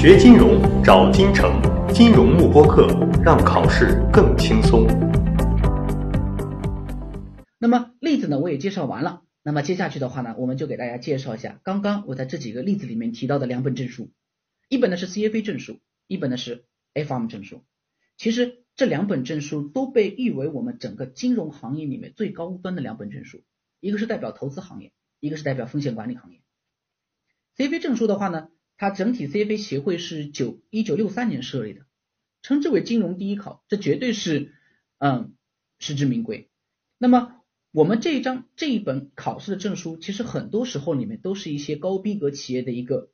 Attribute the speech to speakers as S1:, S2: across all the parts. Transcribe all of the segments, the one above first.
S1: 学金融找金城，金融慕播课，让考试更轻松。
S2: 那么例子呢，我也介绍完了。那么接下去的话呢，我们就给大家介绍一下刚刚我在这几个例子里面提到的两本证书，一本呢是 CFA 证书，一本呢是 FARM 证书。其实这两本证书都被誉为我们整个金融行业里面最高端的两本证书，一个是代表投资行业，一个是代表风险管理行业。CFA 证书的话呢。它整体 CFA 协会是九一九六三年设立的，称之为金融第一考，这绝对是嗯实至名归。那么我们这一张这一本考试的证书，其实很多时候里面都是一些高逼格企业的一个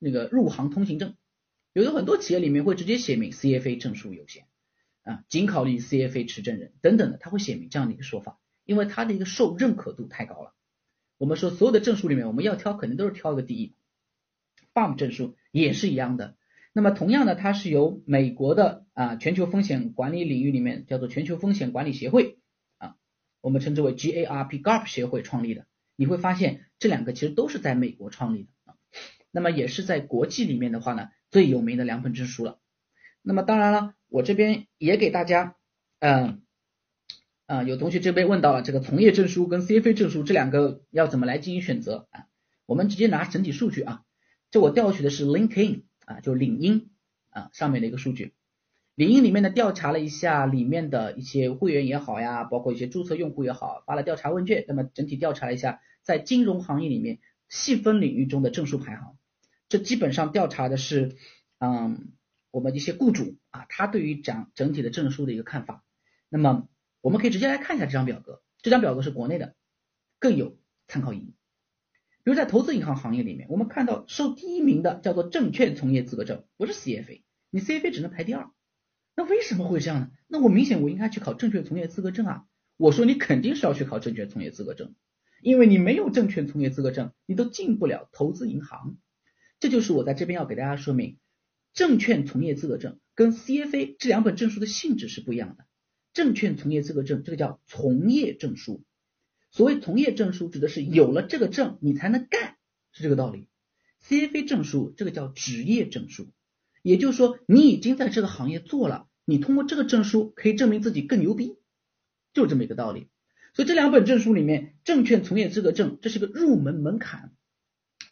S2: 那个入行通行证，有的很多企业里面会直接写明 CFA 证书优先啊，仅考虑 CFA 持证人等等的，他会写明这样的一个说法，因为它的一个受认可度太高了。我们说所有的证书里面，我们要挑肯定都是挑一个第一。BAM 证书也是一样的，那么同样的，它是由美国的啊全球风险管理领域里面叫做全球风险管理协会啊，我们称之为 GARP GARP 协会创立的。你会发现这两个其实都是在美国创立的啊，那么也是在国际里面的话呢最有名的两本证书了。那么当然了，我这边也给大家嗯啊有同学这边问到了这个从业证书跟 CFA 证书这两个要怎么来进行选择啊？我们直接拿整体数据啊。这我调取的是 LinkedIn 啊，就领英啊上面的一个数据。领英里面呢调查了一下里面的一些会员也好呀，包括一些注册用户也好，发了调查问卷。那么整体调查了一下，在金融行业里面细分领域中的证书排行。这基本上调查的是，嗯，我们一些雇主啊，他对于讲整体的证书的一个看法。那么我们可以直接来看一下这张表格，这张表格是国内的，更有参考意义。比如在投资银行行业里面，我们看到收第一名的叫做证券从业资格证，不是 CFA，你 CFA 只能排第二。那为什么会这样呢？那我明显我应该去考证券从业资格证啊。我说你肯定是要去考证券从业资格证，因为你没有证券从业资格证，你都进不了投资银行。这就是我在这边要给大家说明，证券从业资格证跟 CFA 这两本证书的性质是不一样的。证券从业资格证这个叫从业证书。所谓从业证书，指的是有了这个证你才能干，是这个道理。CFA 证书这个叫职业证书，也就是说你已经在这个行业做了，你通过这个证书可以证明自己更牛逼，就这么一个道理。所以这两本证书里面，证券从业资格证这是个入门门槛。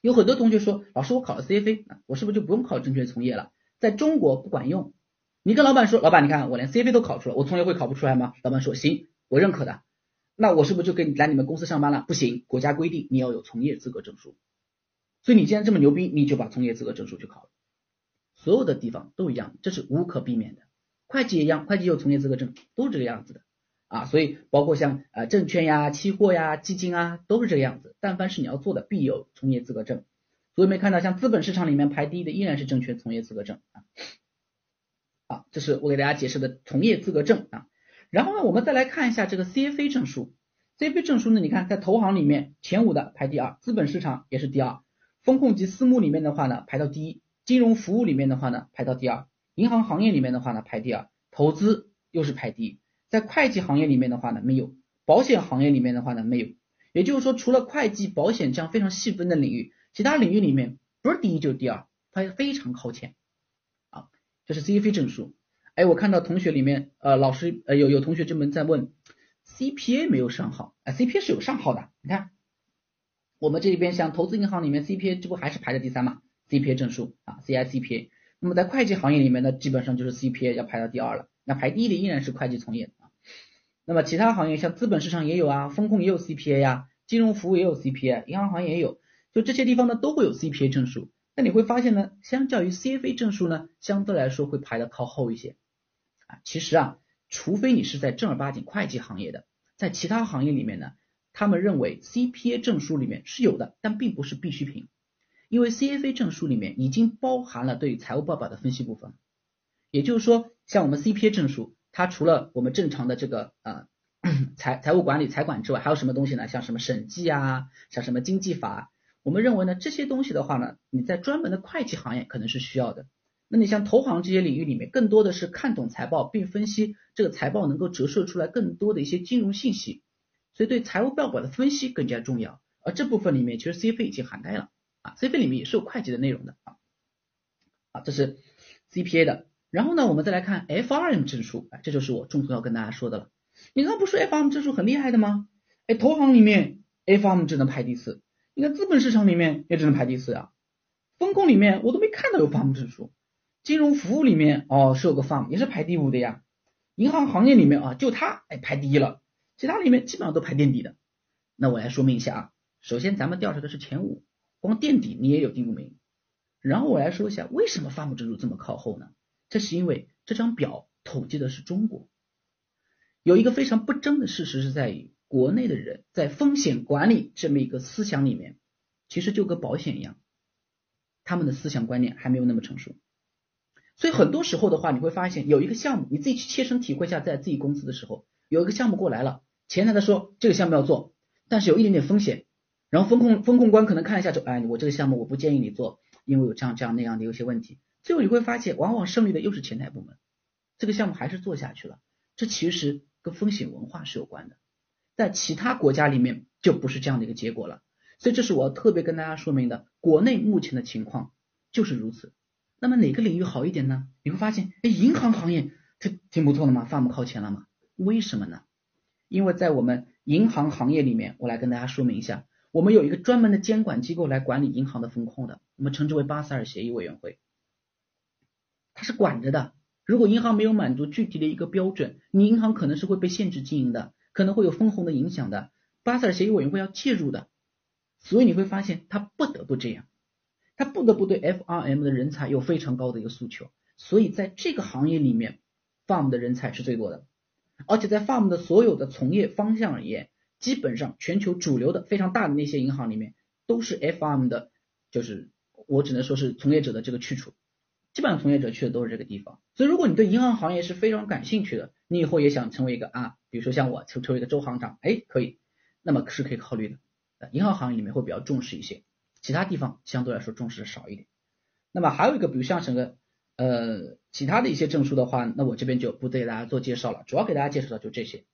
S2: 有很多同学说，老师我考了 CFA，我是不是就不用考证券从业了？在中国不管用。你跟老板说，老板你看我连 CFA 都考出了，我从业会考不出来吗？老板说行，我认可的。那我是不是就给你来你们公司上班了？不行，国家规定你要有从业资格证书。所以你既然这么牛逼，你就把从业资格证书去考了。所有的地方都一样，这是无可避免的。会计也一样，会计有从业资格证，都是这个样子的啊。所以包括像呃证券呀、期货呀、基金啊，都是这个样子。但凡是你要做的，必有从业资格证。所以没看到像资本市场里面排第一的依然是证券从业资格证啊。好，这是我给大家解释的从业资格证啊。然后呢，我们再来看一下这个 CFA 证书。CFA 证书呢，你看在投行里面前五的排第二，资本市场也是第二，风控及私募里面的话呢排到第一，金融服务里面的话呢排到第二，银行行业里面的话呢排第二，投资又是排第一，在会计行业里面的话呢没有，保险行业里面的话呢没有，也就是说除了会计、保险这样非常细分的领域，其他领域里面不是第一就是第二，它非常靠前。啊，这是 CFA 证书。哎，我看到同学里面，呃，老师，呃，有有同学这门在问，CPA 没有上号，啊，CPA 是有上号的。你看，我们这边像投资银行里面，CPA 这不还是排在第三嘛？CPA 证书啊，CICPA。那么在会计行业里面呢，基本上就是 CPA 要排到第二了。那排第一的依然是会计从业啊。那么其他行业像资本市场也有啊，风控也有 CPA 呀，金融服务也有 CPA，银行行业也有，就这些地方呢都会有 CPA 证书。那你会发现呢，相较于 CFA 证书呢，相对来说会排的靠后一些。啊，其实啊，除非你是在正儿八经会计行业的，在其他行业里面呢，他们认为 CPA 证书里面是有的，但并不是必需品，因为 CFA 证书里面已经包含了对财务报表的分析部分。也就是说，像我们 CPA 证书，它除了我们正常的这个呃财财务管理财管之外，还有什么东西呢？像什么审计啊，像什么经济法，我们认为呢，这些东西的话呢，你在专门的会计行业可能是需要的。那你像投行这些领域里面，更多的是看懂财报，并分析这个财报能够折射出来更多的一些金融信息，所以对财务报表的分析更加重要。而这部分里面，其实 CFA 已经涵盖了啊，CFA 里面也是有会计的内容的啊。啊，这是 CPA 的。然后呢，我们再来看 FRM 证书，哎，这就是我重头要跟大家说的了。你刚不说 FRM 证书很厉害的吗？哎，投行里面 FRM 只能排第四，你看资本市场里面也只能排第四呀。风控里面我都没看到有 FRM 证书，金融服务里面哦是有个 FRM 也是排第五的呀。银行行业里面啊就它哎排第一了，其他里面基本上都排垫底的。那我来说明一下啊，首先咱们调查的是前五，光垫底你也有第五名。然后我来说一下为什么 FRM 证书这么靠后呢？这是因为这张表统计的是中国，有一个非常不争的事实是在于，国内的人在风险管理这么一个思想里面，其实就跟保险一样，他们的思想观念还没有那么成熟，所以很多时候的话，你会发现有一个项目，你自己去切身体会一下，在自己公司的时候，有一个项目过来了，前台的说这个项目要做，但是有一点点风险，然后风控风控官可能看一下就，哎，我这个项目我不建议你做，因为有这样这样那样的有些问题。最后你会发现，往往胜利的又是前台部门，这个项目还是做下去了。这其实跟风险文化是有关的，在其他国家里面就不是这样的一个结果了。所以这是我要特别跟大家说明的，国内目前的情况就是如此。那么哪个领域好一点呢？你会发现，哎，银行行业这挺不错的嘛，FAM 靠前了嘛？为什么呢？因为在我们银行行业里面，我来跟大家说明一下，我们有一个专门的监管机构来管理银行的风控的，我们称之为巴塞尔协议委员会。它是管着的，如果银行没有满足具体的一个标准，你银行可能是会被限制经营的，可能会有分红的影响的。巴塞尔协议委员会要介入的，所以你会发现他不得不这样，他不得不对 FRM 的人才有非常高的一个诉求。所以在这个行业里面，Farm 的人才是最多的，而且在 Farm 的所有的从业方向而言，基本上全球主流的非常大的那些银行里面都是 FRM 的，就是我只能说是从业者的这个去处。基本上从业者去的都是这个地方，所以如果你对银行行业是非常感兴趣的，你以后也想成为一个啊，比如说像我成成为一个周行长，哎，可以，那么是可以考虑的。银行行业里面会比较重视一些，其他地方相对来说重视的少一点。那么还有一个，比如像整个呃其他的一些证书的话，那我这边就不对大家做介绍了，主要给大家介绍的就这些，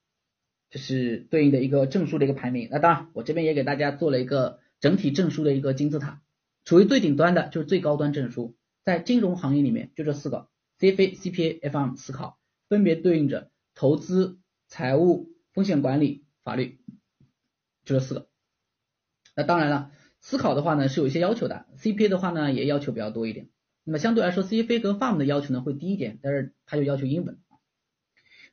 S2: 这是对应的一个证书的一个排名。那当然，我这边也给大家做了一个整体证书的一个金字塔，处于最顶端的就是最高端证书。在金融行业里面，就这四个 CFA、CPA、FM 思考，分别对应着投资、财务、风险管理、法律，就这四个。那当然了，思考的话呢是有一些要求的，CPA 的话呢也要求比较多一点。那么相对来说，CFA 和 FARM 的要求呢会低一点，但是它就要求英文。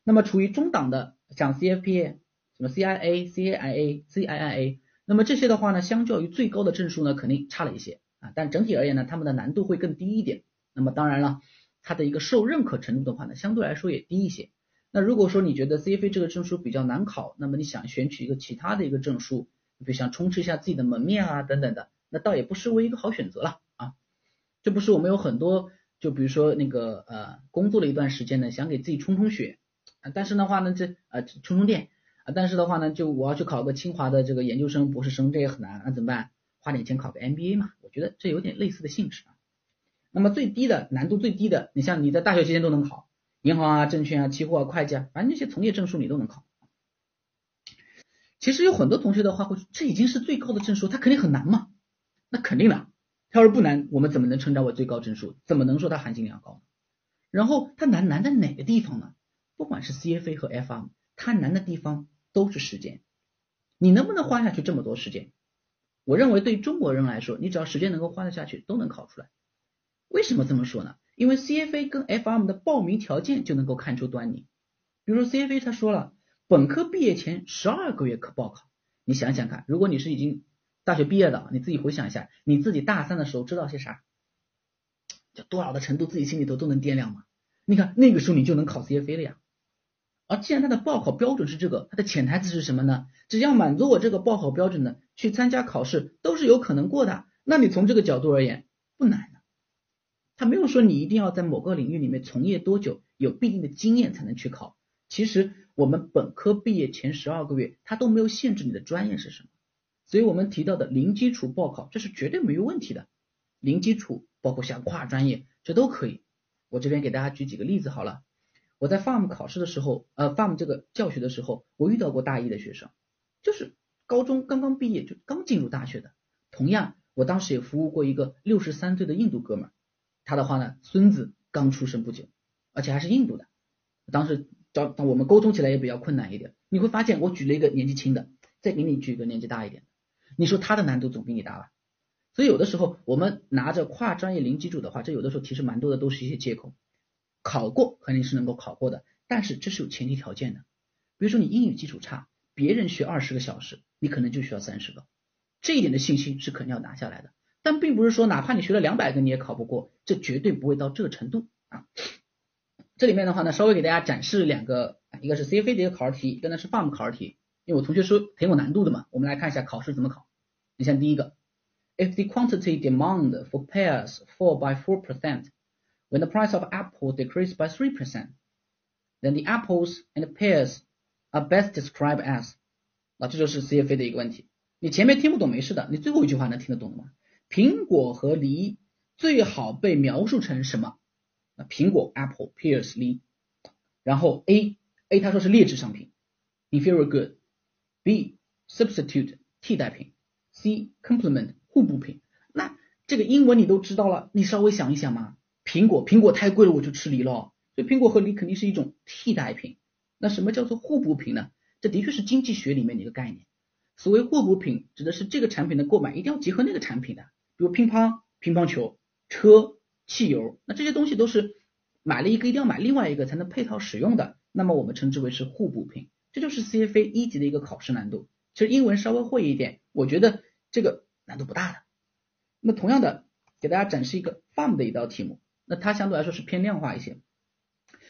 S2: 那么处于中档的，像 CFP、什么 CIA、CAIA、CIIA，那么这些的话呢，相较于最高的证书呢，肯定差了一些。啊，但整体而言呢，他们的难度会更低一点。那么当然了，它的一个受认可程度的话呢，相对来说也低一些。那如果说你觉得 CFA 这个证书比较难考，那么你想选取一个其他的一个证书，比如想充实一下自己的门面啊等等的，那倒也不失为一个好选择了啊。这不是我们有很多，就比如说那个呃工作了一段时间呢，想给自己充充血啊，但是的话呢，这呃充充电啊，但是的话呢，就我要去考个清华的这个研究生、博士生，这也很难，那怎么办？花点钱考个 MBA 嘛，我觉得这有点类似的性质啊。那么最低的难度最低的，你像你在大学期间都能考，银行啊、证券啊、期货啊、会计啊，反正那些从业证书你都能考。其实有很多同学的话会，这已经是最高的证书，它肯定很难嘛？那肯定的，它要是不难，我们怎么能称之为最高证书？怎么能说它含金量高？然后它难难在哪个地方呢？不管是 CFA 和 FM，它难的地方都是时间。你能不能花下去这么多时间？我认为对中国人来说，你只要时间能够花得下去，都能考出来。为什么这么说呢？因为 CFA 跟 FM 的报名条件就能够看出端倪。比如说 CFA 他说了，本科毕业前十二个月可报考。你想想看，如果你是已经大学毕业的，你自己回想一下，你自己大三的时候知道些啥？就多少的程度，自己心里头都能掂量嘛。你看那个时候你就能考 CFA 了呀。而既然它的报考标准是这个，它的潜台词是什么呢？只要满足我这个报考标准的，去参加考试都是有可能过的。那你从这个角度而言，不难的。他没有说你一定要在某个领域里面从业多久，有必定的经验才能去考。其实我们本科毕业前十二个月，他都没有限制你的专业是什么。所以我们提到的零基础报考，这是绝对没有问题的。零基础包括像跨专业，这都可以。我这边给大家举几个例子好了。我在 farm 考试的时候，呃，farm 这个教学的时候，我遇到过大一的学生，就是高中刚刚毕业就刚进入大学的。同样，我当时也服务过一个六十三岁的印度哥们儿，他的话呢，孙子刚出生不久，而且还是印度的，当时找我们沟通起来也比较困难一点。你会发现，我举了一个年纪轻的，再给你举一个年纪大一点的，你说他的难度总比你大吧？所以有的时候我们拿着跨专业零基础的话，这有的时候其实蛮多的都是一些借口。考过肯定是能够考过的，但是这是有前提条件的。比如说你英语基础差，别人学二十个小时，你可能就需要三十个，这一点的信心是肯定要拿下来的。但并不是说哪怕你学了两百个你也考不过，这绝对不会到这个程度啊。这里面的话呢，稍微给大家展示两个，一个是 CFA 的一个考试题，一个呢是 FAM 考试题。因为我同学说挺有难度的嘛，我们来看一下考试怎么考。你像第一个。If the quantity demand for pears fall by four percent when the price of apples decrease by 3%, then the apples and pears are best described as 啊，这就是 CFA 的一个问题。你前面听不懂没事的，你最后一句话能听得懂吗？苹果和梨最好被描述成什么？那苹果 apple pears 梨，然后 A A 他说是劣质商品 inferior good，B substitute 替代品，C complement 互补品，那这个英文你都知道了，你稍微想一想嘛。苹果，苹果太贵了，我就吃梨了，所以苹果和梨肯定是一种替代品。那什么叫做互补品呢？这的确是经济学里面的一个概念。所谓互补品，指的是这个产品的购买一定要结合那个产品的，比如乒乓、乒乓球、车、汽油，那这些东西都是买了一个一定要买另外一个才能配套使用的，那么我们称之为是互补品。这就是 CFA 一级的一个考试难度。其实英文稍微会一点，我觉得这个。难度不大的。那同样的，给大家展示一个 FAM 的一道题目，那它相对来说是偏量化一些。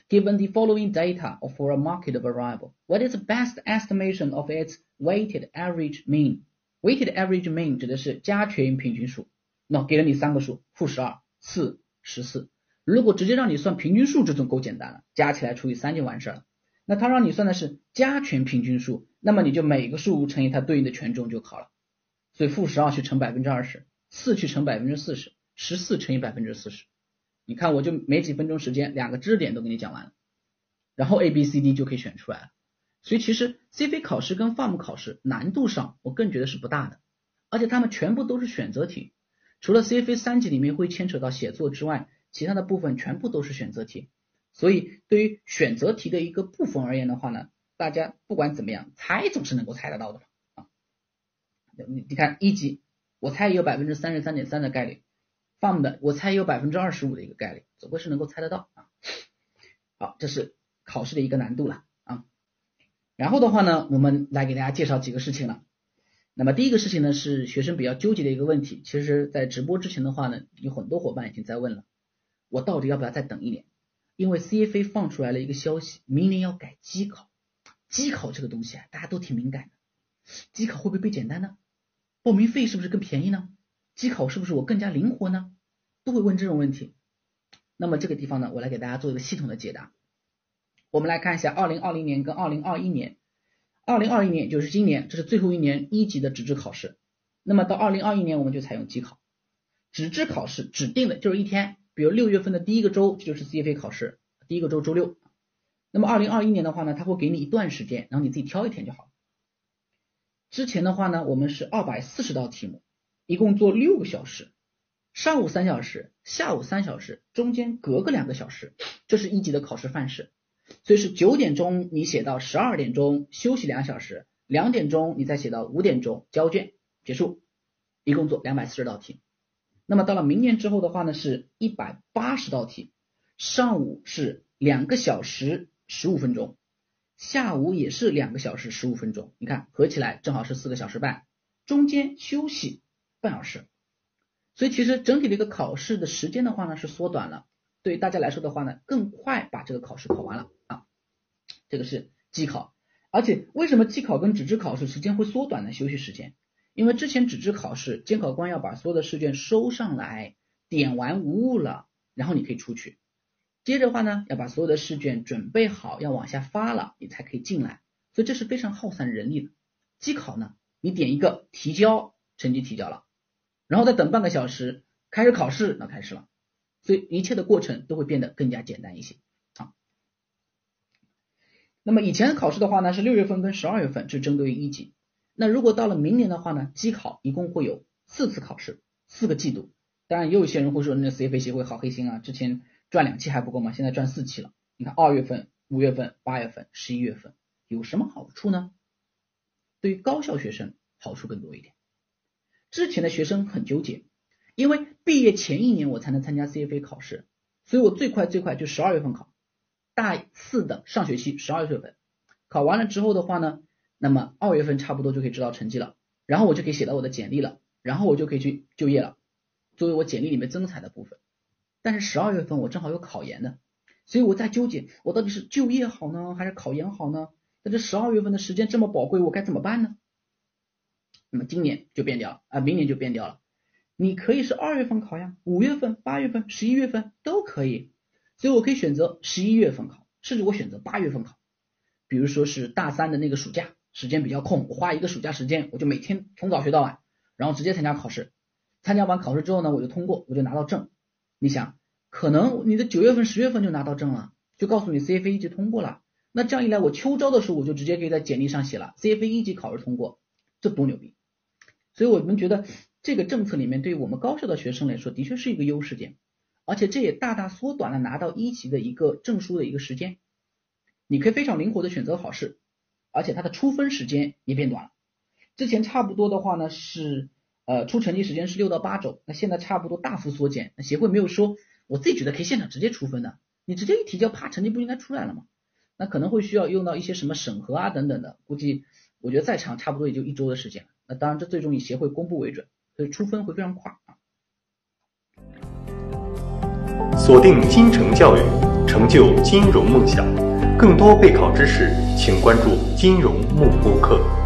S2: Given the following data for a market variable, what is the best estimation of its weighted average mean? Weighted average mean 指的是加权平均数。那给了你三个数，负十二、四、十四。如果直接让你算平均数，这种够简单了，加起来除以三就完事儿了。那它让你算的是加权平均数，那么你就每个数乘以它对应的权重就好了。所以负十二去乘百分之二十，四去乘百分之四十，十四乘以百分之四十，你看我就没几分钟时间，两个知识点都给你讲完了，然后 A B C D 就可以选出来了。所以其实 CFA 考试跟 FARM 考试难度上，我更觉得是不大的，而且他们全部都是选择题，除了 CFA 三级里面会牵扯到写作之外，其他的部分全部都是选择题。所以对于选择题的一个部分而言的话呢，大家不管怎么样猜总是能够猜得到的。你你看一级，我猜也有百分之三十三点三的概率，FAM 的我猜也有百分之二十五的一个概率，总归是能够猜得到啊。好，这是考试的一个难度了啊。然后的话呢，我们来给大家介绍几个事情了。那么第一个事情呢，是学生比较纠结的一个问题。其实，在直播之前的话呢，有很多伙伴已经在问了，我到底要不要再等一年？因为 CFA 放出来了一个消息，明年要改机考。机考这个东西啊，大家都挺敏感的，机考会不会被简单呢？报名费是不是更便宜呢？机考是不是我更加灵活呢？都会问这种问题。那么这个地方呢，我来给大家做一个系统的解答。我们来看一下二零二零年跟二零二一年。二零二一年就是今年，这是最后一年一级的纸质考试。那么到二零二一年，我们就采用机考。纸质考试指定的就是一天，比如六月份的第一个周，这就是 CFA 考试，第一个周周六。那么二零二一年的话呢，他会给你一段时间，然后你自己挑一天就好。之前的话呢，我们是二百四十道题目，一共做六个小时，上午三小时，下午三小时，中间隔个两个小时，这是一级的考试范式。所以是九点钟你写到十二点钟，休息两小时，两点钟你再写到五点钟交卷结束，一共做两百四十道题。那么到了明年之后的话呢，是一百八十道题，上午是两个小时十五分钟。下午也是两个小时十五分钟，你看合起来正好是四个小时半，中间休息半小时，所以其实整体的一个考试的时间的话呢是缩短了，对于大家来说的话呢更快把这个考试考完了啊，这个是机考，而且为什么机考跟纸质考试时间会缩短呢？休息时间，因为之前纸质考试监考官要把所有的试卷收上来，点完无误了，然后你可以出去。接着的话呢，要把所有的试卷准备好，要往下发了，你才可以进来，所以这是非常耗散人力的。机考呢，你点一个提交，成绩提交了，然后再等半个小时，开始考试，那开始了，所以一切的过程都会变得更加简单一些啊。那么以前考试的话呢，是六月份跟十二月份，是针对于一级。那如果到了明年的话呢，机考一共会有四次考试，四个季度。当然也有些人会说，那 CFA 协会好黑心啊，之前赚两期还不够吗？现在赚四期了。你看二月份、五月份、八月份、十一月份有什么好处呢？对于高校学生好处更多一点。之前的学生很纠结，因为毕业前一年我才能参加 CFA 考试，所以我最快最快就十二月份考，大四的上学期十二月份考完了之后的话呢，那么二月份差不多就可以知道成绩了，然后我就可以写到我的简历了，然后我就可以去就业了，作为我简历里面增彩的部分。但是十二月份我正好有考研的，所以我在纠结，我到底是就业好呢，还是考研好呢？在这十二月份的时间这么宝贵，我该怎么办呢？那么今年就变掉了啊，明年就变掉了。你可以是二月份考呀，五月份、八月份、十一月份都可以。所以我可以选择十一月份考，甚至我选择八月份考。比如说是大三的那个暑假，时间比较空，我花一个暑假时间，我就每天从早学到晚，然后直接参加考试。参加完考试之后呢，我就通过，我就拿到证。你想，可能你的九月份、十月份就拿到证了，就告诉你 CFA 一级通过了。那这样一来，我秋招的时候我就直接可以在简历上写了 CFA 一级考试通过，这多牛逼！所以我们觉得这个政策里面对于我们高校的学生来说，的确是一个优势点，而且这也大大缩短了拿到一级的一个证书的一个时间。你可以非常灵活的选择考试，而且它的出分时间也变短了。之前差不多的话呢是呃出成绩时间是六到八周，那现在差不多大幅缩减。那协会没有说，我自己觉得可以现场直接出分的，你直接一提交，啪，成绩不应该出来了吗？那可能会需要用到一些什么审核啊等等的，估计我觉得再长差不多也就一周的时间。那当然，这最终以协会公布为准，所以出分会非常快啊。
S1: 锁定金城教育，成就金融梦想。更多备考知识，请关注金融幕播课。